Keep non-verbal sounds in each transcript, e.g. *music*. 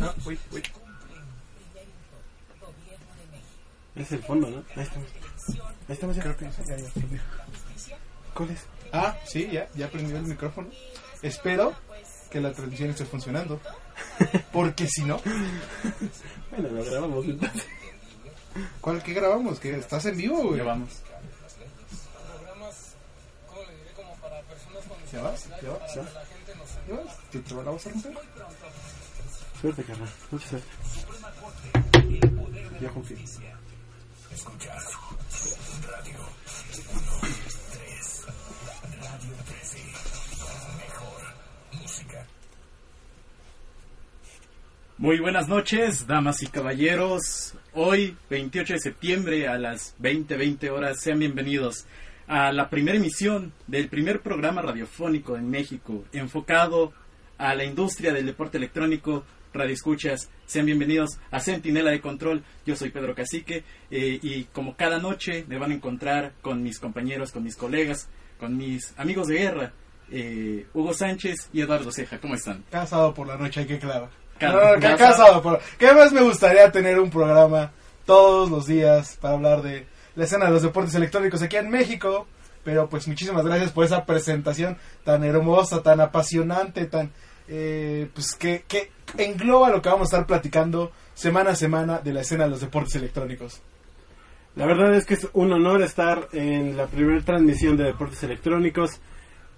Ah, uy, uy. Es el fondo, ¿no? Ahí estamos. Ahí estamos ya. Creo que ya, ya prendió. ¿Cuál es? Ah, sí, ya, ya prendió el micrófono. Espero que la transmisión esté funcionando. Porque si no, *laughs* Bueno, lo grabamos entonces. ¿cuál que grabamos? ¿Que estás en vivo, güey? Ya vamos. ¿Ya vas? ¿Ya vas? ¿Ya vas? ¿Te, te van a vas a romper? Suerte, carnal. Mucha suerte. Ya confío. Muy buenas noches, damas y caballeros. Hoy, 28 de septiembre, a las 20:20 horas, sean bienvenidos a la primera emisión del primer programa radiofónico en México, enfocado a la industria del deporte electrónico. Radio Escuchas, sean bienvenidos a Centinela de Control. Yo soy Pedro Cacique eh, y como cada noche me van a encontrar con mis compañeros, con mis colegas, con mis amigos de guerra, eh, Hugo Sánchez y Eduardo Ceja. ¿Cómo están? Casado por la noche, hay que clavar. Ca- No, no, ca- casa- casado por... ¿Qué más me gustaría tener un programa todos los días para hablar de la escena de los deportes electrónicos aquí en México? Pero pues muchísimas gracias por esa presentación tan hermosa, tan apasionante, tan... eh, pues que, que engloba lo que vamos a estar platicando semana a semana de la escena de los deportes electrónicos. La verdad es que es un honor estar en la primera transmisión de deportes electrónicos.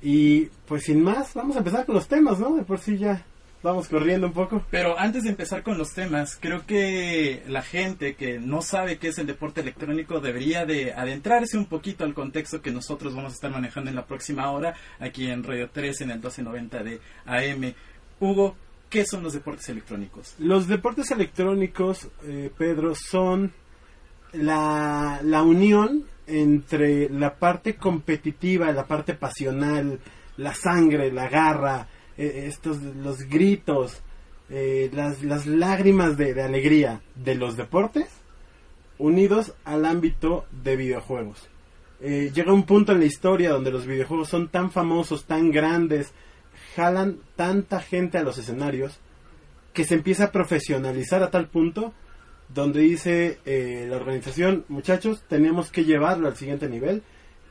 Y pues sin más, vamos a empezar con los temas, ¿no? De por sí ya vamos corriendo un poco. Pero antes de empezar con los temas, creo que la gente que no sabe qué es el deporte electrónico debería de adentrarse un poquito al contexto que nosotros vamos a estar manejando en la próxima hora aquí en Radio 3 en el 1290 de AM. Hugo, ¿qué son los deportes electrónicos? Los deportes electrónicos, eh, Pedro, son la, la unión entre la parte competitiva, la parte pasional, la sangre, la garra, eh, estos los gritos, eh, las, las lágrimas de, alegría de los deportes unidos al ámbito de videojuegos. Eh, llega un punto en la historia donde los videojuegos son tan famosos, tan grandes, jalan tanta gente a los escenarios que se empieza a profesionalizar a tal punto donde dice eh, la organización, muchachos, tenemos que llevarlo al siguiente nivel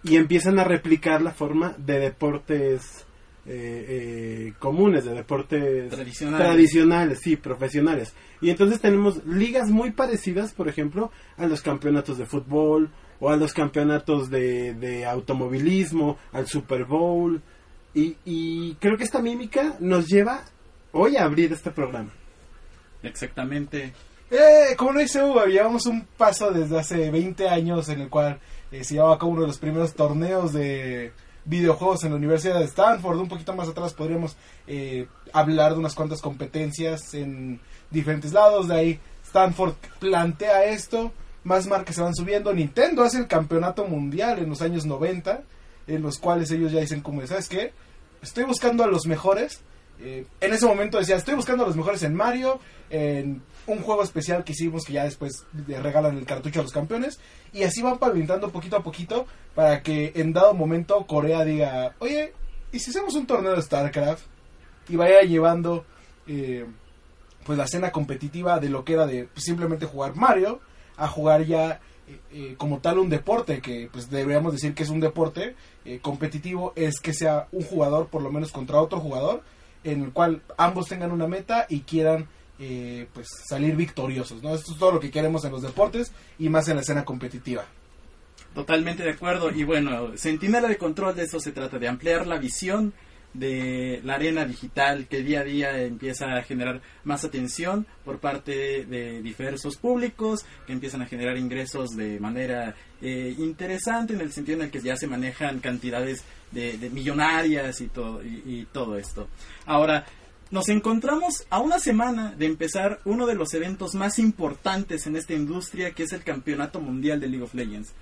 y empiezan a replicar la forma de deportes eh, eh, comunes, de deportes Tradicionales. tradicionales, sí, profesionales. Y entonces tenemos ligas muy parecidas, por ejemplo, a los campeonatos de fútbol o a los campeonatos de, de automovilismo, al Super Bowl. Y, y creo que esta mímica nos lleva hoy a abrir este programa. Exactamente. Eh, como lo dice Hugo, llevamos un paso desde hace 20 años en el cual eh, se llevaba a cabo uno de los primeros torneos de videojuegos en la Universidad de Stanford. Un poquito más atrás podríamos eh, hablar de unas cuantas competencias en diferentes lados. De ahí Stanford plantea esto, más marcas se van subiendo. Nintendo hace el campeonato mundial en los años 90, en los cuales ellos ya dicen como, ¿sabes qué? Estoy buscando a los mejores. Eh, en ese momento decía, estoy buscando a los mejores en Mario, en un juego especial que hicimos que ya después le regalan el cartucho a los campeones. Y así van pavimentando poquito a poquito para que en dado momento Corea diga, oye, ¿y si hacemos un torneo de StarCraft? Y vaya llevando eh, pues la escena competitiva de lo que era de simplemente jugar Mario a jugar ya eh, eh, como tal un deporte, que pues deberíamos decir que es un deporte eh, competitivo, es que sea un jugador por lo menos contra otro jugador, en el cual ambos tengan una meta y quieran eh, pues salir victoriosos, ¿no? Esto es todo lo que queremos en los deportes y más en la escena competitiva. Totalmente de acuerdo. Y bueno, Centinela de Control de eso se trata, de ampliar la visión de la arena digital que día a día empieza a generar más atención por parte de diversos públicos que empiezan a generar ingresos de manera eh, interesante en el sentido en el que ya se manejan cantidades de, de millonarias y todo, y, y todo esto. Ahora, nos encontramos a una semana de empezar uno de los eventos más importantes en esta industria que es el Campeonato Mundial de League of Legends.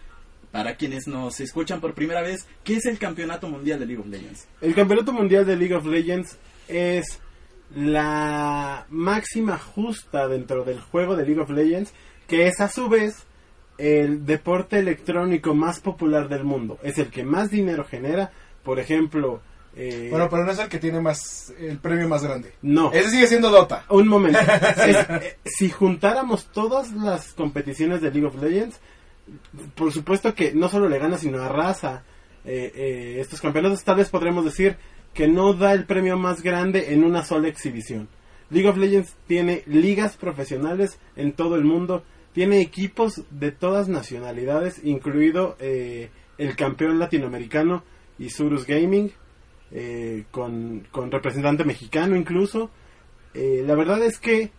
Para quienes nos escuchan por primera vez, ¿qué es el Campeonato Mundial de League of Legends? El campeonato mundial de League of Legends es la máxima justa dentro del juego de League of Legends, que es a su vez el deporte electrónico más popular del mundo. Es el que más dinero genera. Por ejemplo, Eh, Bueno, pero no es el que tiene más el premio más grande. no. Ese sigue siendo Dota. Un momento. *laughs* Eh, si juntáramos todas las competiciones de League of Legends, por supuesto que no solo le gana, sino arrasa eh, eh, estos campeonatos. Tal vez podremos decir que no da el premio más grande en una sola exhibición. League of Legends tiene ligas profesionales en todo el mundo, tiene equipos de todas nacionalidades, incluido el campeón latinoamericano Isurus Gaming, eh, con, con representante mexicano incluso. Eh, la verdad es que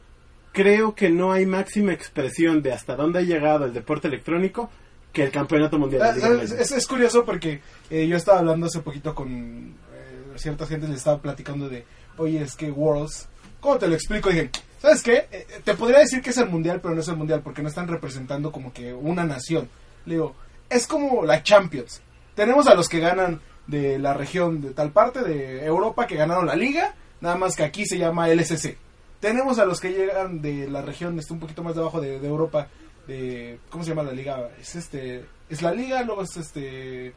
creo que no hay máxima expresión de hasta dónde ha llegado el deporte electrónico que el campeonato mundial. de Ah, Es, es- es curioso porque eh, yo estaba hablando hace poquito con eh, cierta gente, les estaba platicando de, oye, es que Worlds, ¿cómo te lo explico? dije, ¿sabes qué? Eh, te podría decir que es el mundial, pero no es el mundial porque no están representando como que una nación. Le digo, es como la Champions. Tenemos a los que ganan de la región de tal parte de Europa que ganaron la liga, nada más que aquí se llama LSC. Tenemos a los que llegan de la región, está un poquito más debajo de, de Europa, de ¿cómo se llama la liga? Es este es la liga, luego es este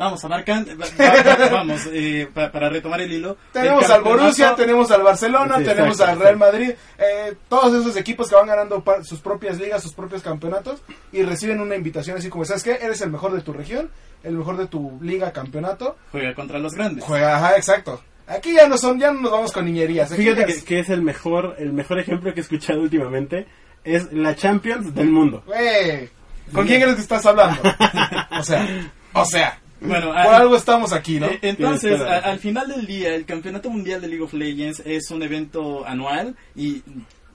Vamos, va- va- vamos, eh, pa- para retomar el hilo. tenemos el al Borussia, tenemos al Barcelona, Sí, tenemos exacto, al Real Madrid, eh, todos esos equipos que van ganando pa- sus propias ligas, sus propios campeonatos y reciben una invitación así como, ¿sabes qué? Eres el mejor de tu región, el mejor de tu liga, campeonato. Juega contra los grandes. Juega, ajá, exacto. Aquí ya no son, ya no nos vamos con niñerías. aquí Fíjate que, es- que es el mejor, el mejor ejemplo que he escuchado últimamente. Es la Champions del mundo. Güey, ¿con quién crees que estás hablando? *laughs* o sea, o sea, Bueno, por algo estamos aquí, ¿no? Eh, Entonces, a- al final del día, el Campeonato Mundial de League of Legends es un evento anual y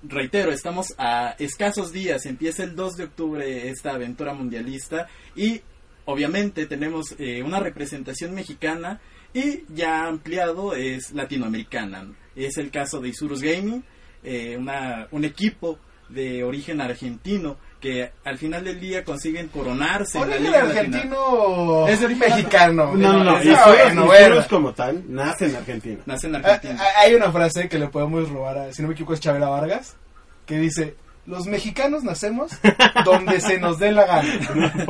reitero, estamos a escasos días, empieza el 2 de octubre esta aventura mundialista y obviamente tenemos eh, una representación mexicana y ya ampliado es latinoamericana. Es el caso de Isurus Gaming, eh, una, un equipo de origen argentino que al final del día consiguen coronarse en la Origen Liga argentino. Es de origen mexicano. No, no, no. es- Y Ah, Isurus- bueno, como tal nace en Argentina. Nace en Ah, Argentina. ah, Hay una frase que le podemos robar, a, si no me equivoco es Chabela Vargas, que dice, los mexicanos nacemos *laughs* donde se nos dé la gana.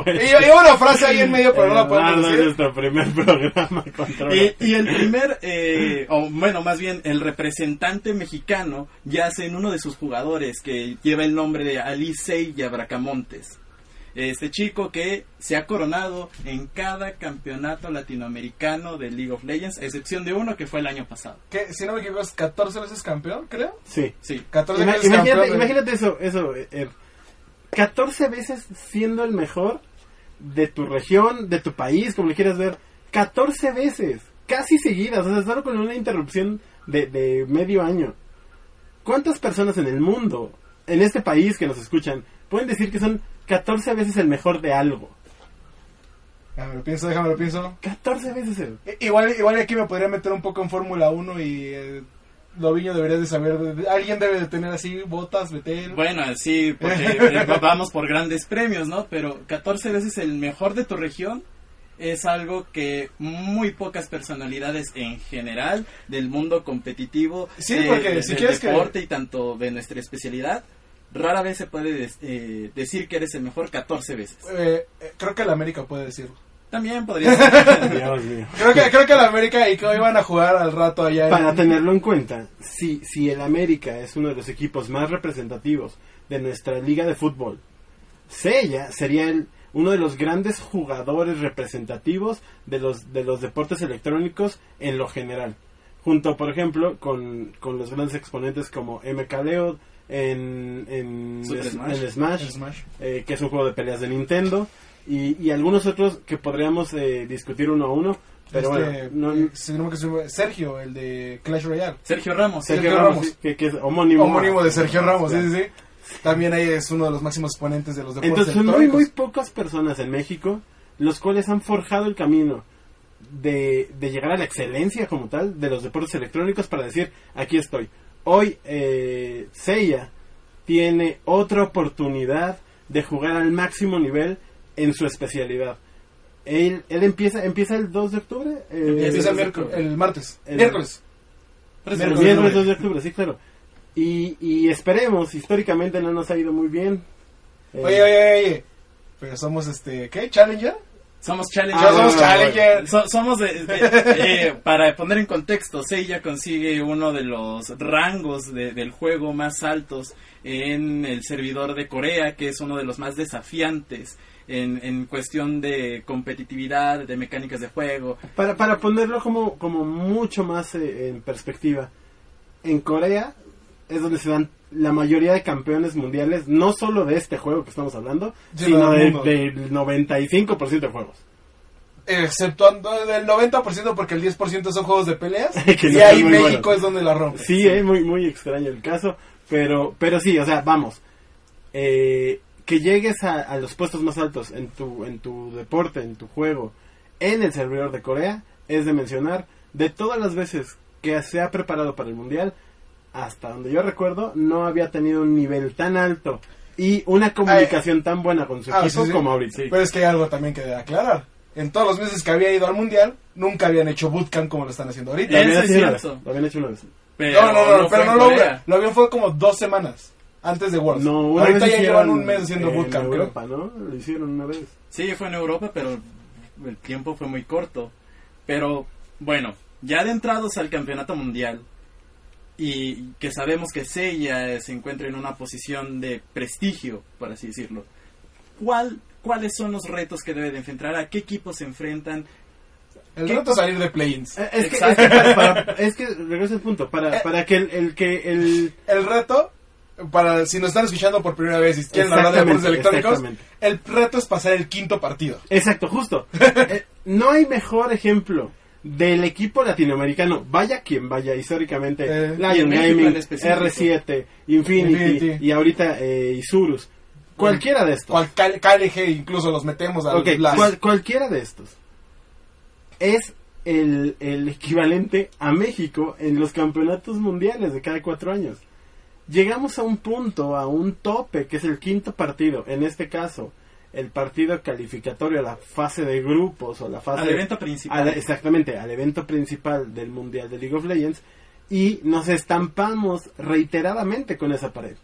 *laughs* y hay una frase ahí en medio, pero no la podemos Eduardo es decir. nuestro primer programa. *laughs* controla. Y, y el primer, eh, o bueno, más bien el representante mexicano yace en uno de sus jugadores que lleva el nombre de Alicey Yabracamontes. Este chico que se ha coronado en cada campeonato latinoamericano de League of Legends, a excepción de uno que fue el año pasado. Que, si no me equivoco es 14 veces campeón, creo. Sí. Sí. 14 Ima- veces imagínate, campeón. imagínate eso, eso, Ed. 14 veces siendo el mejor de tu región, de tu país, como le quieras ver. 14 veces, casi seguidas, o sea, solo con una interrupción de, de medio año. ¿Cuántas personas en el mundo, en este país que nos escuchan, pueden decir que son 14 veces el mejor de algo? Déjame lo pienso, déjame lo pienso. 14 veces el... Igual, igual aquí me podría meter un poco en Fórmula 1 y eh, Loviño deberías de saber. alguien debe de tener así botas, Betel. Bueno, sí, porque eh, va- *laughs* vamos por grandes premios, ¿no? Pero 14 veces el mejor de tu región es algo que muy pocas personalidades en general del mundo competitivo, Sí, de- porque de- si del quieres que- deporte y tanto de nuestra especialidad, rara vez se puede des- eh, decir que eres el mejor 14 veces. Eh, eh, creo que el América puede decirlo. También podría ser. *laughs* Dios mío. Creo que, creo que el América y que iban a jugar al rato allá. en- Para tenerlo en cuenta, si, si el América es uno de los equipos más representativos de nuestra liga de fútbol, Sella sería el- uno de los grandes jugadores representativos de los, de los deportes electrónicos en lo general. Junto, por ejemplo, con, con los grandes exponentes como Leo en, en, Super Smash. en Smash, en Smash. eh, que es un juego de peleas de Nintendo, y, y algunos otros que podríamos eh, discutir uno a uno. Pero Este, bueno, no, eh, Sergio, el de Clash Royale. Sergio Ramos. Sergio Sergio Ramos, que, que es homónimo. Homónimo de Sergio Ramos, sí, sí, sí. También ahí es uno de los máximos exponentes de los deportes Entonces son muy, muy pocas personas en México los cuales han forjado el camino de, de llegar a la excelencia como tal de los deportes electrónicos para decir, aquí estoy. Hoy eh, Seiya tiene otra oportunidad de jugar al máximo nivel en su especialidad. Él, él empieza empieza el 2 de octubre. eh, Empieza el, el- miércoles- el martes. el- miércoles. Miércoles, octubre. 2 de octubre, sí, claro. Y, y esperemos, históricamente no nos ha ido muy bien. Eh, Oye, oye, oye. Pero somos este, ¿qué? ¿Challenger? Somos Challenger. Ya somos Ah, Challenger. So- somos de, de- eh, para poner en contexto, Seiya consigue uno de los rangos de- del juego más altos en el servidor de Corea, que es uno de los más desafiantes en, en cuestión de competitividad, de mecánicas de juego. Para, para ponerlo como, como mucho más eh, en perspectiva, en Corea es donde se dan la mayoría de campeones mundiales, no solo de este juego que estamos hablando, Sino sino del de- del 95% de juegos. Exceptuando del 90% porque el 10% son juegos de peleas. *laughs* Que y no ahí México buenos. es donde la rompe. Sí, es muy, muy extraño el caso, pero, pero sí, o sea, vamos, eh, que llegues a, a los puestos más altos en tu, en tu deporte, en tu juego, en el servidor de Corea, es de mencionar, de todas las veces que se ha preparado para el Mundial, hasta donde yo recuerdo, no había tenido un nivel tan alto y una comunicación tan buena con su Ah, equipo sí, sí. como ahorita. Pero es que hay algo también que debe aclarar. En todos los meses que había ido al mundial, nunca habían hecho bootcamp como lo están haciendo ahorita. Lo habían Eso es cierto. lo habían hecho una vez. Pero no, no, no, no pero fue no lo Corea. Lo habían fue como dos semanas antes de Worlds. No, una ahorita vez ya llevan un mes haciendo en bootcamp, creo. Europa, ¿no? Lo hicieron una vez. Sí, fue en Europa, pero el tiempo fue muy corto. Pero bueno, ya adentrados al campeonato mundial y que sabemos que Seiya se encuentra en una posición de prestigio, por así decirlo, ¿cuál, ¿cuáles son los retos que debe de enfrentar? ¿A qué equipos se enfrentan? El reto es salir de play-ins. Eh, Es que, es Exacto. que, para, para- es que regreso al punto, para, Eh. para que el, el que el El reto, para si nos están escuchando por primera vez y quieren hablar de deportes electrónicos, el reto es pasar el quinto partido. exacto, justo. *laughs* Eh, no hay mejor ejemplo del equipo latinoamericano, vaya quien vaya históricamente, Eh, Lion Gaming, en específico. R7, Infinity, Infinity. y ahorita eh, Isurus. Cualquiera de estos. Cual, K- KLG incluso los metemos al Ok, Blast. cual- cualquiera de estos es el, el equivalente a México en los campeonatos mundiales de cada cuatro años. Llegamos a un punto, a un tope, que es el quinto partido. En este caso, el partido calificatorio a la fase de grupos o la fase Al evento principal. al- exactamente, al evento principal del Mundial de League of Legends y nos estampamos reiteradamente con esa pared.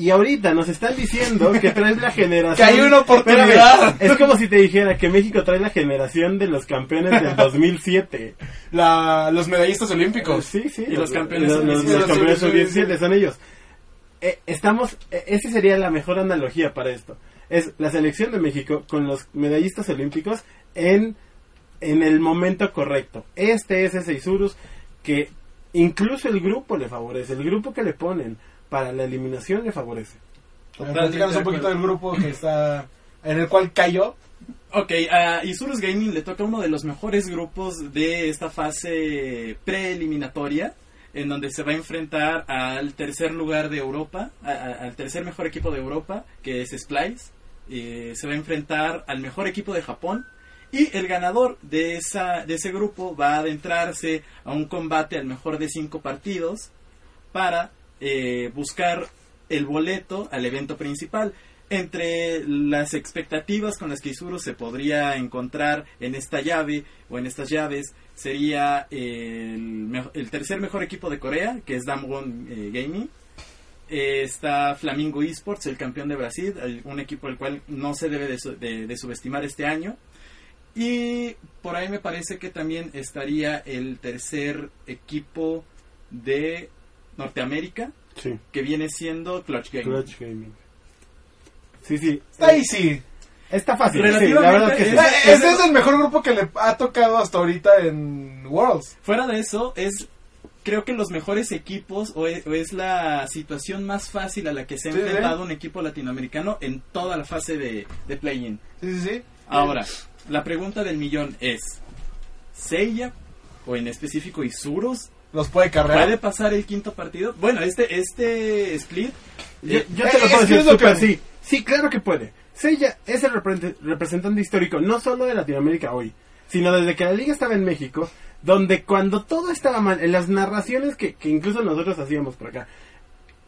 Y ahorita nos están diciendo que traes la *laughs* generación... Que hay una oportunidad. Espérame, es como si te dijera que México trae la generación de los campeones del *laughs* 2007. La- los medallistas olímpicos. Sí, sí. Y los campeones los, los- sub-17. los campeones Sí, sí, sí. sub-17 son ellos. Eh, estamos, eh, esa sería la mejor analogía para esto. Es la selección de México con los medallistas olímpicos en, en el momento correcto. Este es ese Isurus que incluso el grupo le favorece. El grupo que le ponen para la eliminación le favorece. Platícanos un poquito del grupo que está en el cual cayó. Ok, a Isurus Gaming le toca uno de los mejores grupos de esta fase preeliminatoria, en donde se va a enfrentar al tercer lugar de Europa, a- a- al tercer mejor equipo de Europa, que es Splice. Eh, se va a enfrentar al mejor equipo de Japón. Y el ganador de, esa, de ese grupo va a adentrarse a un combate al mejor de cinco partidos para eh, buscar el boleto al evento principal. Entre las expectativas con las que Isuru se podría encontrar en esta llave o en estas llaves sería el, el tercer mejor equipo de Corea, que es Damwon eh, Gaming. Eh, está Flamingo Esports, el campeón de Brasil, el- un equipo el cual no se debe de, su- de- de subestimar este año. Y por ahí me parece que también estaría el tercer equipo de Norteamérica, Sí. que viene siendo Clutch Gaming. Clutch Gaming. Sí, sí. Está ahí sí. Está fácil. Sí, Relativamente la verdad es que sí. es- es el mejor grupo que le ha tocado hasta ahorita en Worlds. Fuera de eso, es creo que los mejores equipos o es, o es la situación más fácil a la que se ha Sí, enfrentado un equipo latinoamericano en toda la fase de, de play-in. Sí, sí, sí. Ahora, la pregunta del millón es, ¿Seiya o en específico Isurus Los puede cargar. puede pasar el quinto partido? Bueno, este este split Yo, eh, yo Eh, te lo puedo decir lo que- sí. Sí, claro que puede. Seiya es el repre- representante histórico, no solo de Latinoamérica hoy, sino desde que la liga estaba en México, donde cuando todo estaba mal, en las narraciones que, que incluso nosotros hacíamos por acá,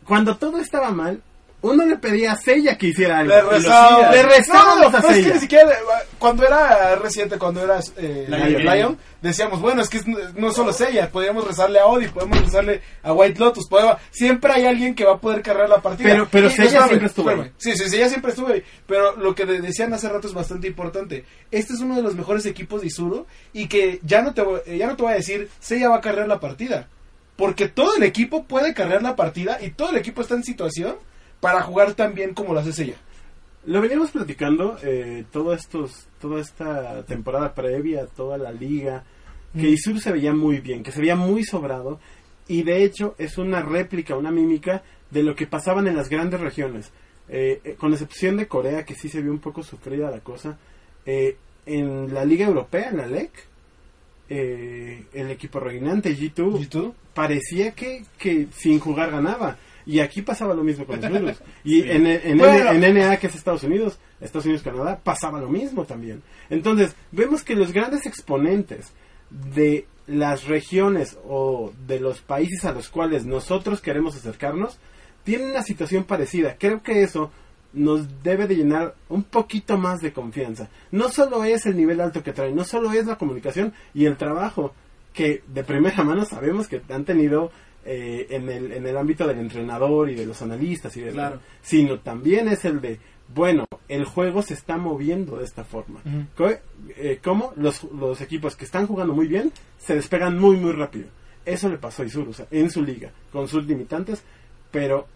cuando todo estaba mal, uno le pedía a Sella que hiciera algo. Le hacía. Le rezábamos No, a pero es que ni siquiera, cuando era reciente, cuando era eh, Lion. Lion, decíamos, bueno, es que es- no solo Sella, podríamos rezarle a Odi, podemos rezarle a White Lotus, podemos- siempre hay alguien que va a poder cargar la partida. Pero- pero espérame, siempre estuvo ahí. Sí, sí, Sella siempre estuvo ahí, pero lo que de- decían hace rato es bastante importante. Este es uno de los mejores equipos de Isuru y que ya no te, voy- eh, ya no te voy a decir, Sella va a cargar la partida. Porque todo el equipo puede cargar la partida y todo el equipo está en situación para jugar tan bien como lo hace Sella. Lo veníamos platicando eh, todo estos, toda esta temporada previa, toda la liga, que Mm. Isur se veía muy bien, que se veía muy sobrado y de hecho es una réplica, una mímica de lo que pasaban en las grandes regiones. Eh, eh, con excepción de Corea, que sí se vio un poco sufrida la cosa, eh, en la liga europea, en la LEC, eh, el equipo reinante G2 ¿Y tú? parecía que, que sin jugar ganaba. Y aquí pasaba lo mismo con los *laughs* Bulls. Y Sí. en, en, Bueno. en NA, que es Estados Unidos, Estados Unidos, Canadá, pasaba lo mismo también. Entonces, vemos que los grandes exponentes de las regiones o de los países a los cuales nosotros queremos acercarnos tienen una situación parecida. Creo que eso nos debe de llenar un poquito más de confianza. No solo es el nivel alto que traen, no solo es la comunicación y el trabajo que de primera mano sabemos que han tenido eh, en, el, en el ámbito del entrenador y de los analistas y de Claro. sino también es el de bueno el juego se está moviendo de esta forma. Co- eh, cómo los, los equipos que están jugando muy bien se despegan muy muy rápido eso le pasó a Isuru o sea, en su liga con sus limitantes pero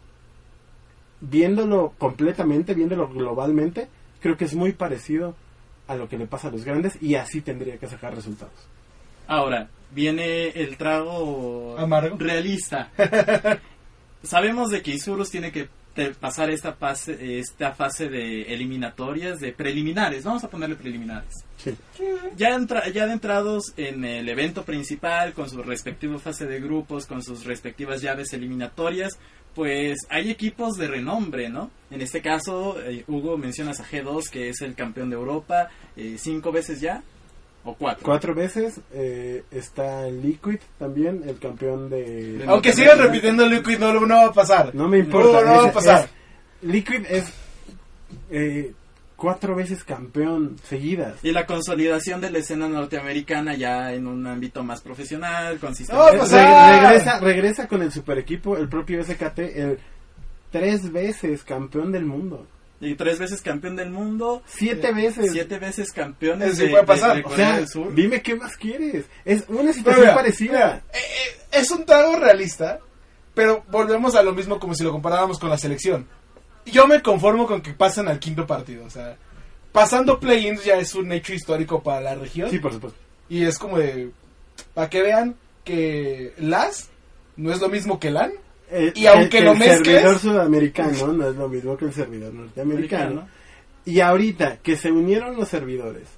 viéndolo completamente viéndolo globalmente creo que es muy parecido a lo que le pasa a los grandes y así tendría que sacar resultados Ahora, viene el trago Amargo. realista. *laughs* Sabemos de que Isurus tiene que pasar esta fase, esta fase de eliminatorias, de preliminares, vamos a ponerle preliminares. sí Ya, entra- ya adentrados en el evento principal, con su respectiva fase de grupos, con sus respectivas llaves eliminatorias, pues hay equipos de renombre, ¿no? En este caso, eh, Hugo mencionas a G2, que es el campeón de Europa, eh, cinco veces ya, o cuatro. Cuatro veces eh, está Liquid también, el campeón de... De- Aunque sigan repitiendo Liquid, no, no va a pasar. No me importa. No, no va a pasar. es- Liquid es eh, cuatro veces campeón seguidas. Y la consolidación de la escena norteamericana ya en un ámbito más profesional, con No, sistemas... Pues, re- ah. regresa, regresa con el super equipo, el propio SKT, el tres veces campeón del mundo. Y tres veces campeón del mundo, Siete veces. siete veces campeones Eso sí de, puede de- pasar. de O Corea sea, del Sur. dime qué más quieres. Es una situación mira, parecida. mira, eh, eh, es un trago realista, pero volvemos a lo mismo como si lo comparáramos con la selección. Yo me conformo con que pasen al quinto partido. O sea, pasando play-ins ya es un hecho histórico para la región. Sí, por supuesto. Y es como de. Para que vean que LAS no es lo mismo que LAN. Eh, Y aunque el, lo el mezcles- servidor sudamericano no es lo mismo que el servidor norteamericano. Americano. Y ahorita que se unieron los servidores,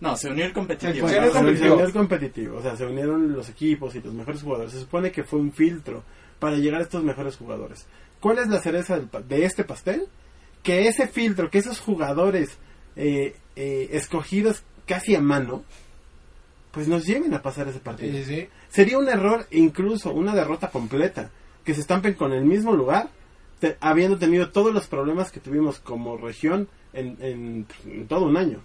No, se unió el competitivo. Se Bueno, unió el se competitivo. unió el competitivo, o sea, se unieron los equipos y los mejores jugadores. Se supone que fue un filtro para llegar a estos mejores jugadores. ¿Cuál es la cereza de este pastel? Que ese filtro, que esos jugadores eh, eh, escogidos casi a mano, pues nos lleven a pasar ese partido. Sí, sí. Sería un error, incluso una derrota completa, que se estampen con el mismo lugar, te- habiendo tenido todos los problemas que tuvimos como región en, en- en todo un año.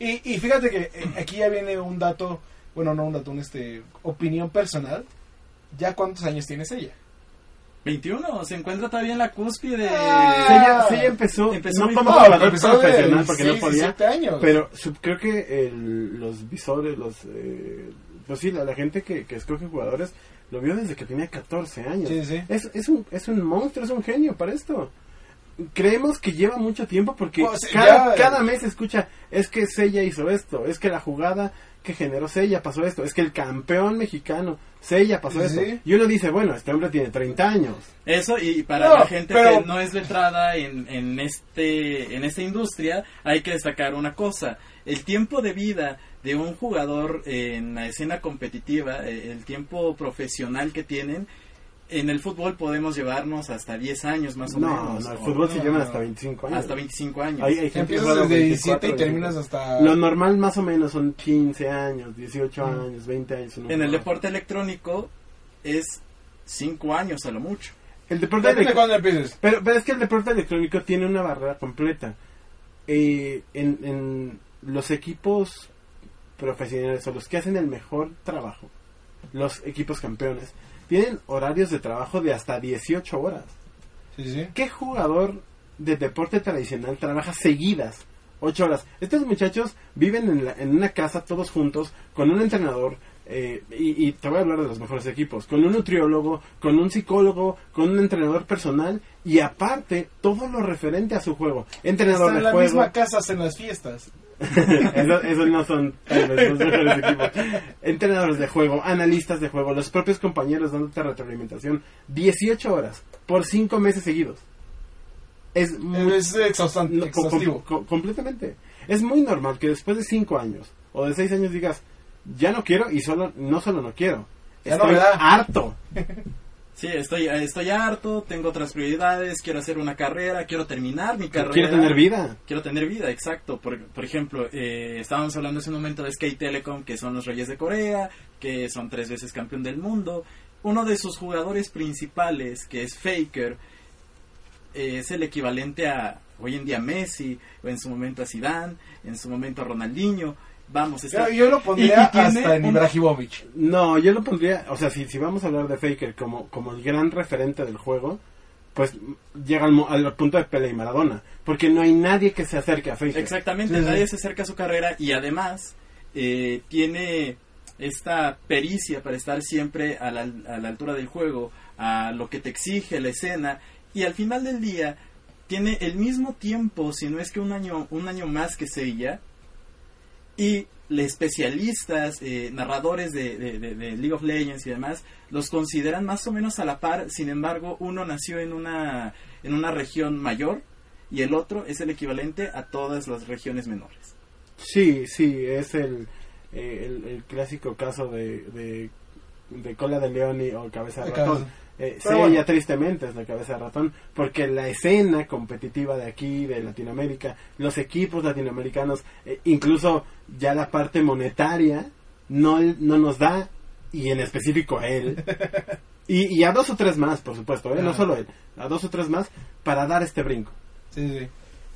Y, y fíjate que eh, aquí ya viene un dato, bueno, no un dato, un este, opinión personal. ¿Ya cuántos años tienes ella? 21, se encuentra todavía en la cúspide de... Ah. Sella, Sella empezó, Empezó no como jugador profesional porque no 6, podía, 17 años. pero su- creo que el- los visores, los, eh, pues sí, la, la gente que, que escoge jugadores lo vio desde que tenía 14 años. Sí, sí. Es, es, un, es un monstruo, es un genio para esto. Creemos que lleva mucho tiempo porque sí, cada, ya- cada mes escucha, es que Sella hizo esto, es que la jugada que generó Sella pasó esto, es que el campeón mexicano Sella pasó Sí, esto. sí. Y uno dice, bueno, este hombre tiene 30 años. Eso, y para No, la gente pero- que no es letrada en, en, este, en esta industria, hay que destacar una cosa. El tiempo de vida de un jugador en la escena competitiva, eh, el tiempo profesional que tienen, en el fútbol podemos llevarnos hasta 10 años más o No, menos. no, el fútbol se no, llevan no. hasta 25 años. Hasta 25 años. Hay, hay gente Empiezas desde 24, 17 y terminas 25. hasta... Lo normal más o menos son 15 años, 18 Mm. años, 20 años. En el jugador. deporte electrónico es 5 años a lo mucho. El deporte Depende de elec- cuándo empieces. pero, pero es que el deporte electrónico tiene una barrera completa. Eh, en, en los equipos profesionales o los que hacen el mejor trabajo, los equipos campeones, tienen horarios de trabajo de hasta 18 horas. Sí, sí. ¿Qué jugador de deporte tradicional trabaja seguidas 8 horas? Estos muchachos viven en, la- en una casa todos juntos con un entrenador. Eh, y, y te voy a hablar de los mejores equipos, con un nutriólogo, con un psicólogo, con un entrenador personal y aparte todo lo referente a su juego. Entrenador Están en de la juego. misma casa en las fiestas. *laughs* Eso- esos no son tal vez, los mejores equipos. Entrenadores de juego, analistas de juego, los propios compañeros dándote retroalimentación. 18 horas por 5 meses seguidos. Es muy Es exhaustan- no, com- exhaustivo. com- completamente. Es muy normal que después de 5 años o de 6 años digas, ya no quiero y solo no solo no quiero. Ya estoy harto. *laughs* Sí, estoy, estoy harto, tengo otras prioridades, quiero hacer una carrera, quiero terminar mi carrera. Quiero tener vida. Quiero tener vida, exacto. Por, por ejemplo, eh, estábamos hablando hace un momento de Skate Telecom, que son los Reyes de Corea, que son tres veces campeón del mundo. Uno de sus jugadores principales, que es Faker, eh, es el equivalente a hoy en día Messi, o en su momento a Zidane, en su momento a Ronaldinho. Vamos, está... Yo, yo lo pondría y- y tiene hasta en un- Ibrahimovic. No, yo lo pondría, o sea, si, si vamos a hablar de Faker como, como el gran referente del juego, pues llega al, mo- al punto de Pele y Maradona, porque no hay nadie que se acerque a Faker. Exactamente, Sí, sí. nadie se acerca a su carrera y además eh, tiene esta pericia para estar siempre a la, a la altura del juego, a lo que te exige la escena y al final del día tiene el mismo tiempo, si no es que un año, un año más que Seiya y los especialistas, eh, narradores de, de- de- de League of Legends y demás, los consideran más o menos a la par, sin embargo uno nació en una, en una región mayor y el otro es el equivalente a todas las regiones menores. Sí, sí, es el, eh, el, el clásico caso de, de, de cola de león y, o cabeza de De ratón. Eh, sí, bueno. ya tristemente es la cabeza de ratón, porque la escena competitiva de aquí, de Latinoamérica, los equipos latinoamericanos, eh, incluso ya la parte monetaria, no, no nos da, y en específico a él, *laughs* y, y a dos o tres más, por supuesto, ¿eh? no Ah. solo él, a dos o tres más, para dar este brinco. Sí, sí.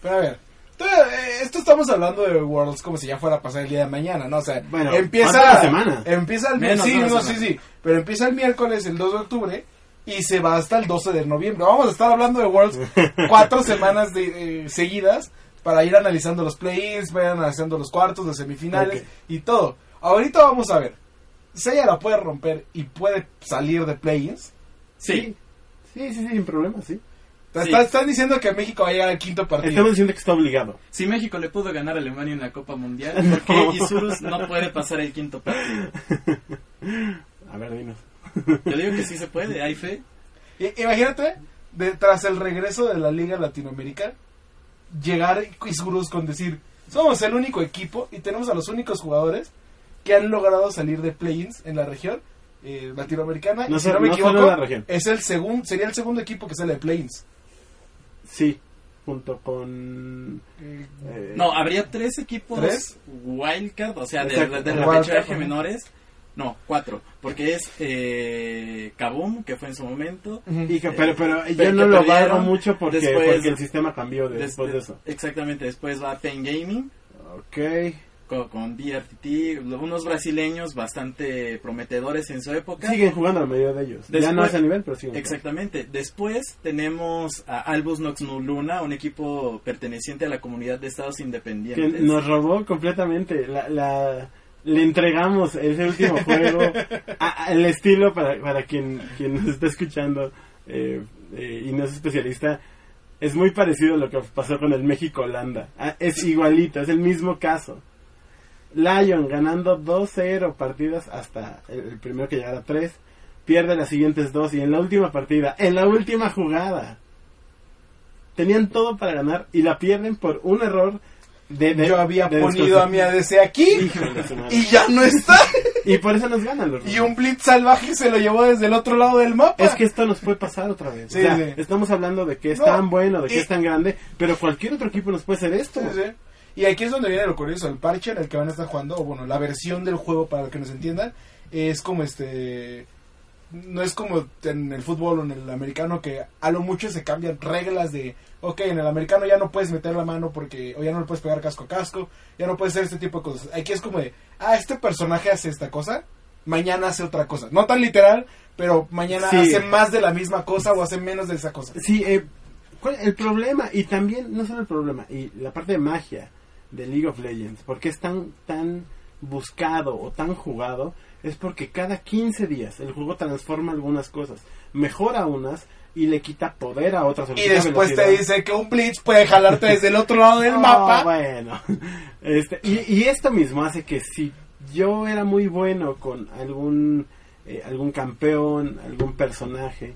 Pero a ver. esto- eh, Esto estamos hablando de Worlds como si ya fuera a pasar el día de mañana, ¿no? O sea, Bueno, empieza semana. Empieza el Menos sí, no, sí, pero empieza el miércoles, el 2 de octubre y se va hasta el 12 de noviembre. Vamos a estar hablando de Worlds *laughs* cuatro semanas de, eh, seguidas para ir analizando los play-ins, ir analizando los cuartos, los semifinales y todo. Ahorita vamos a ver. Seiya la puede romper y puede salir de play-ins. Sí, Sí, sí, sí, sin problema, sí. Están, Sí. están diciendo que México va a llegar al quinto partido. Estamos diciendo que está obligado. si México le pudo ganar a Alemania en la Copa Mundial, *laughs* ¿por qué Isurus no puede pasar el quinto partido? *laughs* A ver, dinos. *laughs* Yo digo que sí se puede, hay fe. I- Imagínate, de- tras el regreso de la Liga Latinoamericana, llegar Isurus con decir, somos el único equipo y tenemos a los únicos jugadores que han logrado salir de play-ins en la región eh, latinoamericana. No y si no me equivoco, en la región. es el segundo, sería el segundo equipo que sale de play-ins. Sí, junto con... eh, No, habría tres equipos ¿Tres? wildcard, o sea, de, de, de repechaje menores. No, cuatro, porque es eh, Kaboom, que fue en su momento. y que- pero, pero Pe- yo no que lo perdieron valgo mucho porque, después- porque el sistema cambió de- Des- después de eso. Exactamente, después va Pain Gaming Ok. con, con BRTT, unos brasileños bastante prometedores en su época. Siguen jugando la mayoría de ellos. ya Después- no a ese nivel, pero siguen. Exactamente. Después tenemos a Albus Nox Luna, un equipo perteneciente a la comunidad de estados Que independientes. nos robó completamente. La, la- le entregamos ese último *laughs* juego a- al estilo para, para quien, quien nos está escuchando eh, eh, y no es especialista. Es muy parecido a lo que pasó con el México-Holanda. Ah, Es igualito, es el mismo caso. Lion ganando 2-0 partidas hasta el, el primero que llegara a 3. Pierde las siguientes dos y en la última partida, en la última jugada, tenían todo para ganar y la pierden por un error de, de- Yo había de ponido a mi ADC aquí y ya no está. *laughs* Y por eso nos ganan los y un blitz salvaje se lo llevó desde el otro lado del mapa. Es que esto nos puede pasar otra vez. Sí, o sea, sí. estamos hablando de que es No, tan bueno, de que y- es tan grande, pero cualquier otro equipo nos puede hacer esto. Sí, sí. Y aquí es donde viene lo curioso, el parche en el que van a estar jugando, o bueno, la versión del juego para que nos entiendan, es como este no es como en el fútbol o en el americano que a lo mucho se cambian reglas de, ok, en el americano ya no puedes meter la mano porque, o ya no le puedes pegar casco a casco, ya no puedes hacer este tipo de cosas. Aquí es como de, ah, este personaje hace esta cosa, mañana hace otra cosa. No tan literal, pero mañana Sí. hace más de la misma cosa o hace menos de esa cosa. Sí, eh, ¿cuál- el problema, y también, no solo el problema, y la parte de magia de League of Legends, porque es tan, tan buscado o tan jugado, es porque cada 15 días el juego transforma algunas cosas, mejora unas y le quita poder a otras. Y después te dice que un Blitz puede jalarte desde el otro lado del *laughs* Ah, mapa. Bueno, este, y, y esto mismo hace que si yo era muy bueno con algún, eh, algún campeón, algún personaje,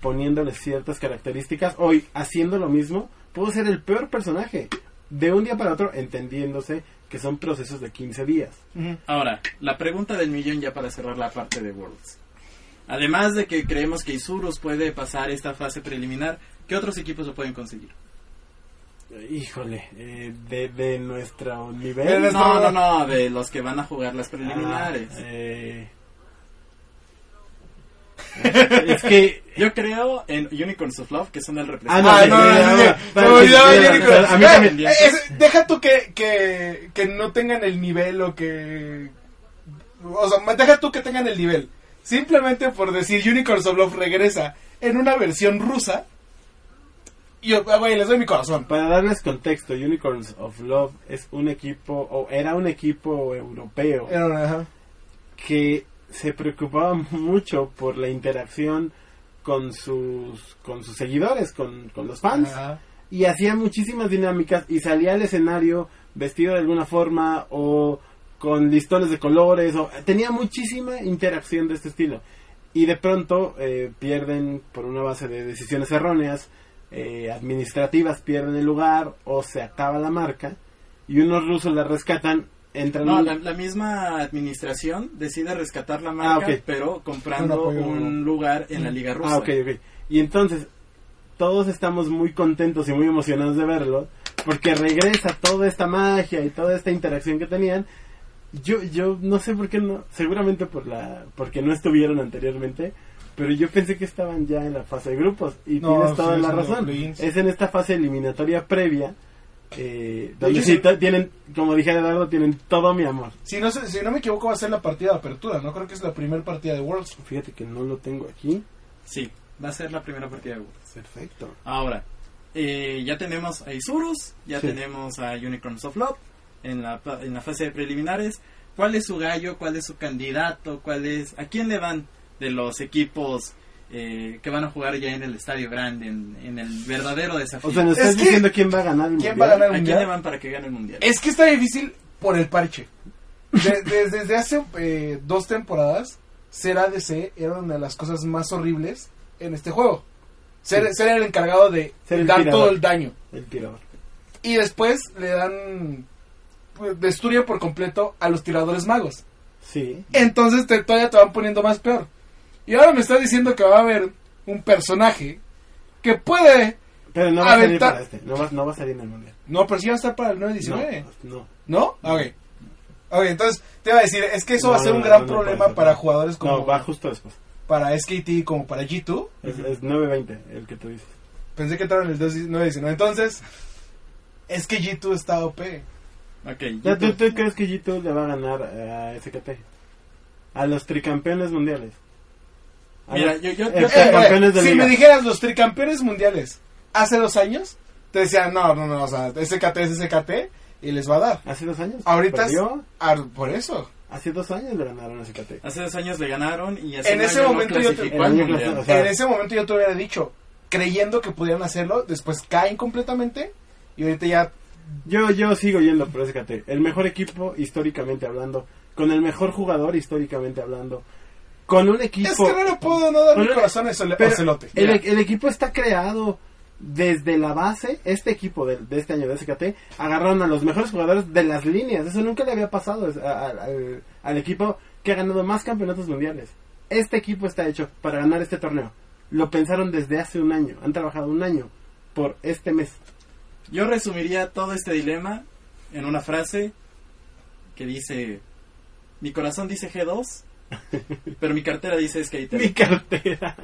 poniéndole ciertas características, hoy haciendo lo mismo, puedo ser el peor personaje de un día para otro, entendiéndose que son procesos de 15 días. Ahora, la pregunta del millón ya para cerrar la parte de Worlds. Además de que creemos que Isurus puede pasar esta fase preliminar, ¿qué otros equipos lo pueden conseguir? Híjole, eh, de, de nuestro nivel. nuestro- No, no, no, de los que van a jugar las preliminares. Ah, eh. *laughs* es que Yo creo en Unicorns of Love, que son el representante. Ah, no, no, no, no, eh, eh, deja tú que, que, que no tengan el nivel o que... O sea, deja tú que tengan el nivel. Simplemente por decir Unicorns of Love regresa en una versión rusa. Y yo, ah, güey, les doy mi corazón. Para darles contexto, Unicorns of Love es un equipo, o era un equipo europeo Era- ajá. que se preocupaba mucho por la interacción con sus, con sus seguidores, con, con los fans. Ajá. y hacía muchísimas dinámicas y salía al escenario vestido de alguna forma o con listones de colores o tenía muchísima interacción de este estilo y de pronto eh, pierden por una base de decisiones erróneas eh, administrativas pierden el lugar o se acaba la marca y unos rusos la rescatan No, en- la, la misma administración decide rescatar la marca, Ah, ok. pero comprando Un apoyo. un lugar en la liga rusa. Ah, ok, ok. Y entonces, todos estamos muy contentos y muy emocionados de verlo, porque regresa toda esta magia y toda esta interacción que tenían. Yo, yo no sé por qué no, seguramente por la, porque no estuvieron anteriormente, pero yo pensé que estaban ya en la fase de grupos, y No, tienes toda sí, la razón. Es en esta fase eliminatoria previa, eh, donde sí tienen, como dije Eduardo, tienen todo mi amor. Si no, sé- si no me equivoco va a ser la partida de apertura, ¿no? Creo que es la primera partida de Worlds. Fíjate que no lo tengo aquí. Sí, va a ser la primera partida de Worlds. Perfecto. Ahora, eh, ya tenemos a Isurus, ya Sí. tenemos a Unicorns of Love en la, en la fase de preliminares. ¿Cuál es su gallo? ¿Cuál es su candidato? ¿Cuál es, ¿A quién le van de los equipos eh, que van a jugar ya en el estadio grande, en, en el verdadero desafío? O sea, nos Es estás que- diciendo quién va a ganar el ¿Quién mundial? va a ganar ¿A el quién le van para que gane el mundial? Es que está difícil por el parche. De- de- desde hace eh, dos temporadas, ser ADC era una de las cosas más horribles en este juego. Ser, Sí. ser el encargado de Ser el dar tirador. todo el daño. El tirador. Y después le dan... Destruyen por completo a los tiradores magos. Sí. Entonces te, todavía te van poniendo más peor. Y ahora me estás diciendo que va a haber un personaje que puede... Pero no va a salir Aventar- para este. No va, no va a salir en el mundial. No, pero sí va a estar para el 9-19. No, no. ¿No? Ok. Ok, entonces te iba a decir, es que eso va a No, ser un no, gran no, no problema ser. para jugadores como No, va justo después. para SKT como para G2. Es, es 9.20 el que tú dices. Pensé que entraron el 9-19. Entonces, es que G2 está OP. Ok, Ya, ¿tú, tú crees que G2 le va a ganar a SKT? A los tricampeones mundiales. Mira, yo- yo- yo- heptacampeones de si liga. me dijeras los tricampeones mundiales hace dos años, te decían, no, no, no, o sea, SKT es SKT y les va a dar. Hace dos años. Ahorita perdió. Ah, por eso. Hace dos años le ganaron a SKT. Hace dos años le ganaron y hace En ese año no momento yo te- clasificó el al año mundial. clasificó. O sea- en ese momento yo te hubiera dicho, creyendo que pudieran hacerlo, después caen completamente y ahorita ya Yo, yo sigo yendo por SKT. El mejor equipo históricamente hablando. Con el mejor jugador históricamente hablando. Con un equipo... Es que no le puedo no dar mi corazón a Ocelote. el, Mira. el equipo está creado desde la base. Este equipo de, de este año de SKT agarraron a los mejores jugadores de las líneas. Eso nunca le había pasado a- a- al, al equipo que ha ganado más campeonatos mundiales. Este equipo está hecho para ganar este torneo. Lo pensaron desde hace un año. Han trabajado un año por este mes. Yo resumiría todo este dilema en una frase que dice, mi corazón dice G2, *laughs* Pero mi cartera dice Skater. Mi cartera.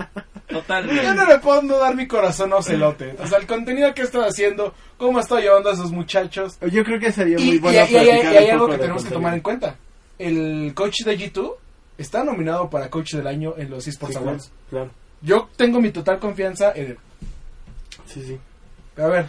Totalmente. Yo no le puedo no dar mi corazón a Ocelote. O sea, el contenido que está haciendo, cómo está llevando a esos muchachos. Yo creo que sería Y, muy y- bueno y hay- platicar y hay algo que tenemos que tomar en cuenta. El coach de G2 está nominado para coach del año en los eSports Sí, Awards. claro. Yo tengo mi total confianza en él. Sí, sí. A ver.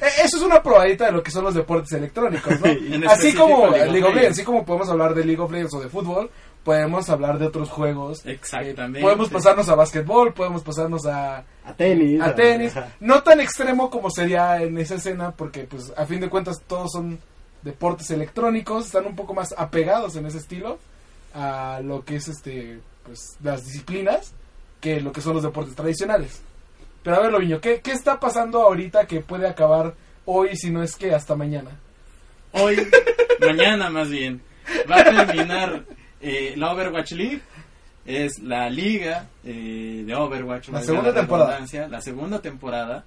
e- Eso es una probadita de lo que son los deportes electrónicos, ¿no? *laughs* En así como League of League of Legends, Legends. así como podemos hablar de League of Legends o de fútbol, podemos hablar de otros juegos. Exactamente. Podemos pasarnos a básquetbol, podemos pasarnos a, A tenis. a tenis. ajá. No tan extremo como sería en esa escena, porque pues a fin de cuentas todos son deportes electrónicos, están un poco más apegados en ese estilo a lo que es este pues las disciplinas que lo que son los deportes tradicionales. Pero a ver, Loviño, ¿qué, ¿qué está pasando ahorita que puede acabar hoy si no es que hasta mañana? Hoy, *laughs* mañana más bien, va a terminar eh, la Overwatch League. Es la liga eh, de Overwatch. La segunda temporada. redundancia, La segunda temporada.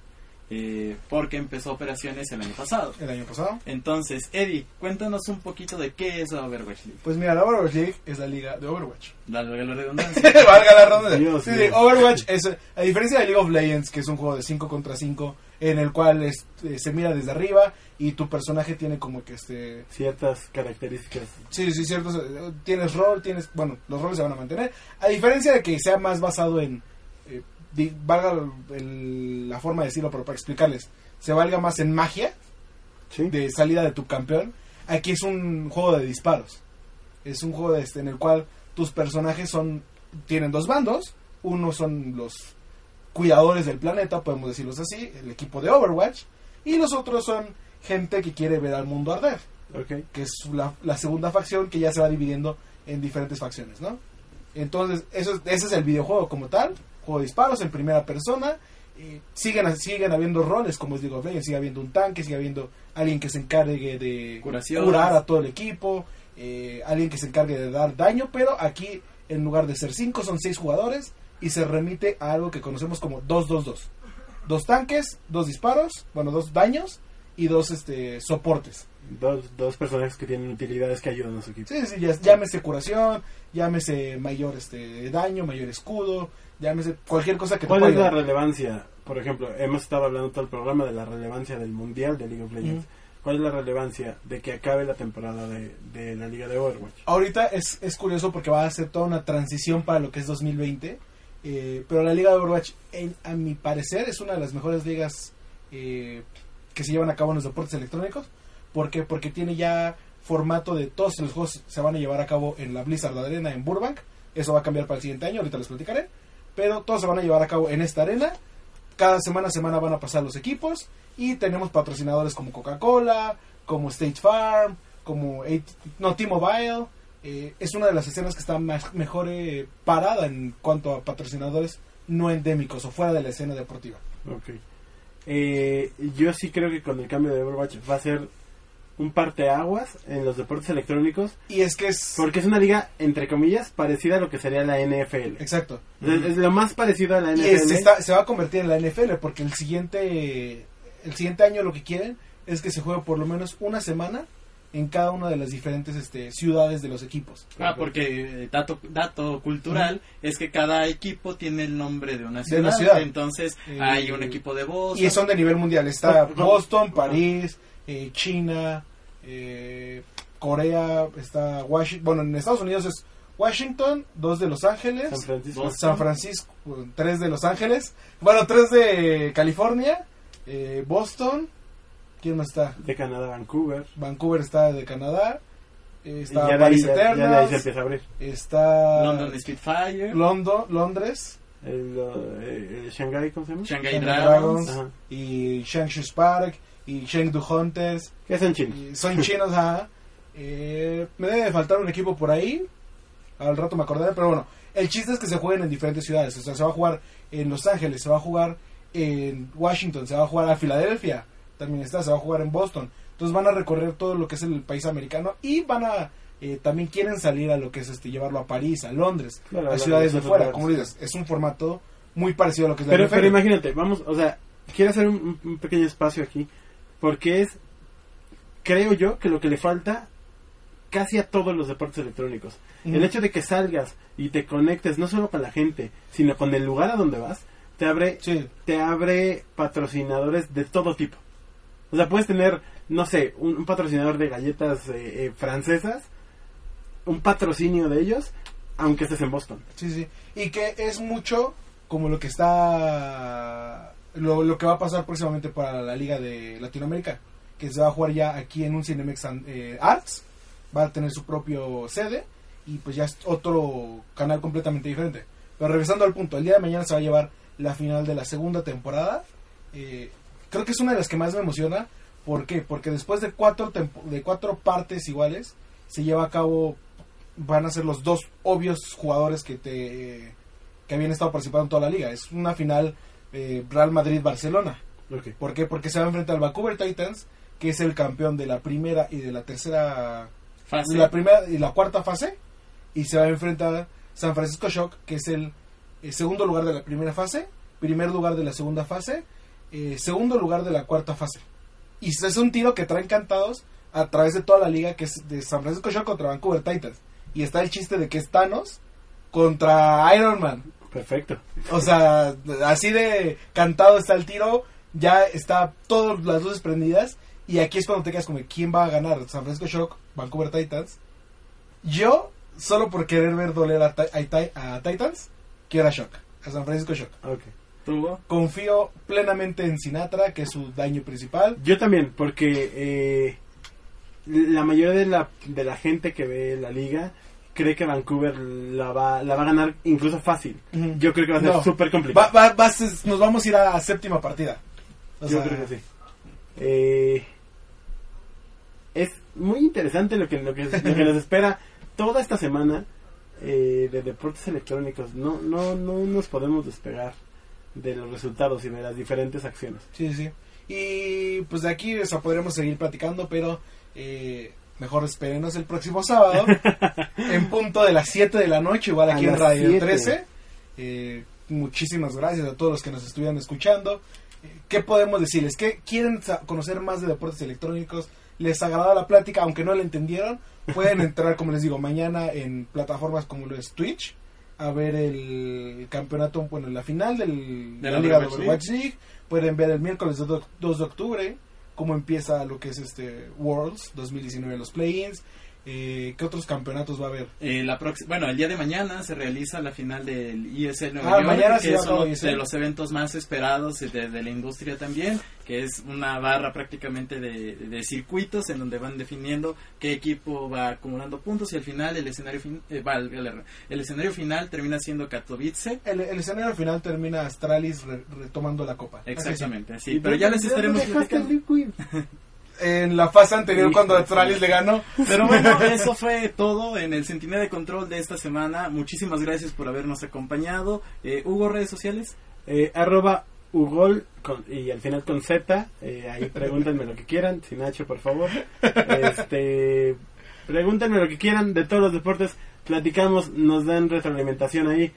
eh, porque empezó operaciones el año pasado. El año pasado. Entonces, Eddie, cuéntanos un poquito de qué es la Overwatch League. Pues mira, la Overwatch League es la liga de Overwatch. Valga *laughs* la *laughs* redundancia. Valga la redundancia. Dios Sí, mío. sí, Overwatch es, a diferencia de League of Legends, que es un juego de 5 contra 5, en el cual es- eh, se mira desde arriba y tu personaje tiene como que este... Ciertas características. Sí, sí, cierto. eh, Tienes rol, tienes... Bueno, los roles se van a mantener. A diferencia de que sea más basado en... eh, valga el- la forma de decirlo, pero para explicarles. Se valga más en magia Sí. de salida de tu campeón. Aquí es un juego de disparos. Es un juego de este, en el cual tus personajes son tienen dos bandos. Uno son los cuidadores del planeta, podemos decirlos así, el equipo de Overwatch. Y los otros son gente que quiere ver al mundo arder, Ok. que es la, la segunda facción que ya se va dividiendo en diferentes facciones, ¿no? Entonces, eso, es- ese es el videojuego como tal, juego de disparos en primera persona. Y siguen, siguen habiendo roles como es League of Legends, sigue habiendo un tanque, sigue habiendo alguien que se encargue de curar a todo el equipo, eh, alguien que se encargue de dar daño, pero aquí en lugar de ser 5 son 6 jugadores y se remite a algo que conocemos como 2-2-2. Dos tanques, dos disparos, bueno, dos daños y dos este soportes. Dos, dos personajes que tienen utilidades que ayudan a su equipo. Sí, sí, ya- llámese curación, llámese mayor este daño, mayor escudo, llámese cualquier cosa que ¿Cuál es la relevancia? Por ejemplo, hemos estado hablando todo el programa de la relevancia del Mundial de League of Legends. ¿Cuál es la relevancia de que acabe la temporada de, de la Liga de Overwatch? Ahorita es, es curioso porque va a ser toda una transición para lo que es 2020. Eh, pero la liga de Overwatch, en- a mi parecer, es una de las mejores ligas eh, que se llevan a cabo en los deportes electrónicos. ¿Por qué? Porque tiene ya formato de todos los juegos se van a llevar a cabo en la Blizzard Arena en Burbank. Eso va a cambiar para el siguiente año, ahorita les platicaré. Pero todos se van a llevar a cabo en esta arena. Cada semana a semana van a pasar los equipos. Y tenemos patrocinadores como Coca-Cola, como State Farm, como no, T-Mobile. Eh, es una de las escenas que está más, mejor eh, parada en cuanto a patrocinadores no endémicos o fuera de la escena deportiva. Ok. Eh, yo sí creo que con el cambio de Overwatch va a ser un parteaguas en los deportes electrónicos. Y es que es... Porque es una liga, entre comillas, parecida a lo que sería la NFL. Exacto. Es, es lo más parecido a la Y NFL. es- se, está- se va a convertir en la NFL porque el siguiente, el siguiente año lo que quieren es que se juegue por lo menos una semana en cada una de las diferentes este, ciudades de los equipos. Ah, porque eh, dato, dato cultural es que cada equipo tiene el nombre de una De ciudad. una ciudad. Entonces Eh, hay un equipo de Boston. Y son de nivel mundial. Está. Boston, París, eh, China, eh, Corea, está Washington. Bueno, en Estados Unidos es Washington, dos de Los Ángeles, San Francisco. Boston. San Francisco, tres de Los Ángeles, bueno, tres de California, eh, Boston, ¿quién más está? De Canadá, Vancouver. Vancouver está de Canadá, eh, Y está ya de ahí, Paris ya, ya ahí se empieza a abrir. está London Spitfire, London, Londres, El, eh, el Shanghai, ¿cómo se llama? Shanghai Shanghai Dragons, Dragons. Y Shangshu Spark, y Chengdu Hunters, Que son chinos. son chinos, ajá. Eh, me debe de faltar un equipo por ahí. Al rato me acordaré, pero bueno. El chiste es que se jueguen en diferentes ciudades. O sea, se va a jugar en Los Ángeles, se va a jugar en Washington, se va a jugar a Filadelfia. También está, se va a jugar en Boston. Entonces van a recorrer todo lo que es el país americano y van a. eh, también quieren salir a lo que es este llevarlo a París, a Londres, Claro, a ciudades de fuera. Como dices, es un formato muy parecido a lo que es la Pero, NFL. pero imagínate, vamos, o sea, quiero hacer un, un pequeño espacio aquí, porque es, creo yo, que lo que le falta, casi a todos los deportes electrónicos. El hecho de que salgas y te conectes no solo con la gente, sino con el lugar a donde vas, te abre, Sí. te abre patrocinadores de todo tipo. O sea, puedes tener, no sé, un, patrocinador de galletas eh, eh, francesas, un patrocinio de ellos, aunque estés en Boston. Sí, sí. Y que es mucho como lo que está. Lo, lo que va a pasar próximamente para la Liga de Latinoamérica. Que se va a jugar ya aquí en un Cinemex eh, Arts. Va a tener su propio sede. Y pues ya es otro canal completamente diferente. Pero regresando al punto, el día de mañana se va a llevar la final de la segunda temporada. Eh, creo que es una de las que más me emociona. ¿Por qué? Porque después de cuatro, tempo- de cuatro partes iguales, se lleva a cabo van a ser los dos obvios jugadores que te que habían estado participando en toda la liga. Es una final eh, Real Madrid-Barcelona. Ok. ¿Por qué? Porque se va a enfrentar al Vancouver Titans, que es el campeón de la primera y de la tercera, Fácil. la primera y la cuarta fase, y se va a enfrentar San Francisco Shock, que es el, el segundo lugar de la primera fase, primer lugar de la segunda fase, eh, segundo lugar de la cuarta fase. Y es un tiro que traen cantados a través de toda la liga, que es de San Francisco Shock contra Vancouver Titans. Y está el chiste de que es Thanos contra Iron Man. Perfecto. O sea, así de cantado está el tiro, ya está todas las luces prendidas y aquí es cuando te quedas como quién va a ganar, San Francisco Shock, Vancouver Titans. Yo solo por querer ver doler a, a a Titans, quiero a Shock, a San Francisco Shock. Ok. Tuvo. Confío plenamente en Sinatra, que es su daño principal. Yo también, porque eh, la mayoría de la, de la gente que ve la liga cree que Vancouver la va, la va a ganar incluso fácil. Yo creo que va a ser No. súper complicado. Va- va- vas- nos vamos a ir a séptima partida. O Yo sea, creo que sí. Eh, es muy interesante lo que, lo que, lo que nos espera toda esta semana eh, de deportes electrónicos. No, no, no nos podemos despegar de los resultados y de las diferentes acciones. Sí, sí. Y pues de aquí o sea, podremos seguir platicando, pero eh, mejor espérenos el próximo sábado *laughs* en punto de las 7 de la noche, igual A aquí en Radio 7. 13. Eh, muchísimas gracias a todos los que nos estuvieron escuchando. Eh, ¿Qué podemos decirles? ¿Qué quieren conocer más de deportes electrónicos? ¿Les agradó la plática? Aunque no la entendieron, pueden entrar, como les digo, mañana en plataformas como lo es Twitch a ver el campeonato, bueno, la final del, De la Liga de Overwatch Overwatch League. Pueden ver el miércoles de do- 2 de octubre cómo empieza lo que es este Worlds 2019, los play-ins. Eh, ¿Qué otros campeonatos va a haber? Eh, la bueno, el día de mañana se realiza la final del ISL Nueva Ah, York, mañana sí que es uno de los eventos más esperados de, de la industria también, que es una barra prácticamente de, de circuitos en donde van definiendo qué equipo va acumulando puntos y al final el escenario fin- eh, va, el, el escenario final termina siendo Katowice. El, el escenario final termina Astralis re- retomando la copa. Exactamente, sí, ¿Y pero ya les estaremos *laughs* En la fase anterior, Hijo cuando Astralis le ganó. Pero bueno, *laughs* eso fue todo en el Centinela de Control de esta semana. Muchísimas gracias por habernos acompañado. Eh, Hugo, redes sociales. Eh, arroba Ugol con- y al final con Z. eh, ahí pregúntenme lo que quieran. Sin H, por favor. Este, pregúntenme lo que quieran de todos los deportes. Platicamos, nos dan retroalimentación ahí.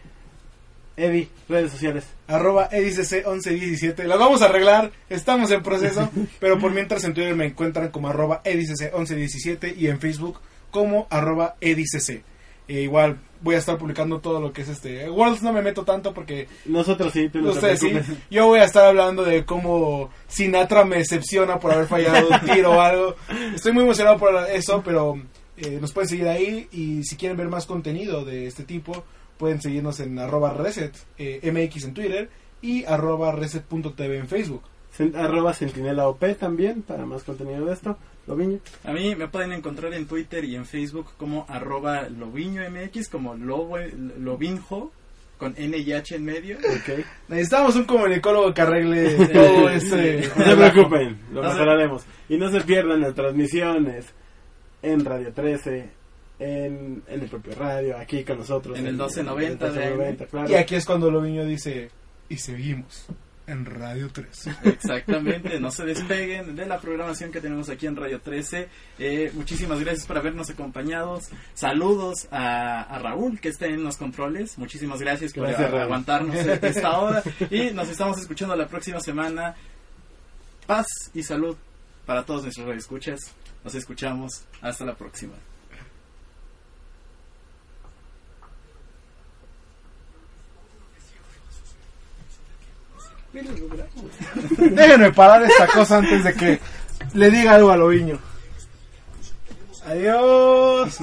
Eddie, redes sociales. Arroba edicc1117. Las vamos a arreglar. Estamos en proceso. *laughs* pero por mientras en Twitter me encuentran como arroba edicc1117 y en Facebook como arroba edicc. Eh, igual voy a estar publicando todo lo que es este. Worlds no me meto tanto porque Nosotros sí, tú no Ustedes sí. *laughs* Yo voy a estar hablando de cómo Sinatra me decepciona por haber fallado un tiro o algo. Estoy muy emocionado por eso, pero eh, nos pueden seguir ahí y si quieren ver más contenido de este tipo, pueden seguirnos en arroba reset eh, mx en Twitter y arroba reset.tv en Facebook. Arroba Sentinela OP también para más contenido de esto. Loviño. A mí me pueden encontrar en Twitter y en Facebook como arroba loviñomx, como lobo, lovinjo, con N y H en medio. Necesitamos un comunicólogo que arregle todo este... No se preocupen, lo mejoraremos. Y no se pierdan las transmisiones en Radio 13, en, en el propio radio, aquí con nosotros. En el 1290 en el 1290, claro. Y aquí es cuando Loviño dice, y seguimos en Radio 3. Exactamente, no se despeguen de la programación que tenemos aquí en Radio 13. Eh, muchísimas gracias por habernos acompañado. Saludos a, a Raúl, que está en los controles. Muchísimas gracias por Gracias, a- Raúl. aguantarnos *laughs* esta hora. Y nos estamos escuchando la próxima semana. Paz y salud para todos nuestros radioescuchas. Nos escuchamos. Hasta la próxima. qué lo logramos. Déjenme parar esta cosa antes de que le diga algo a Loviño. Adiós.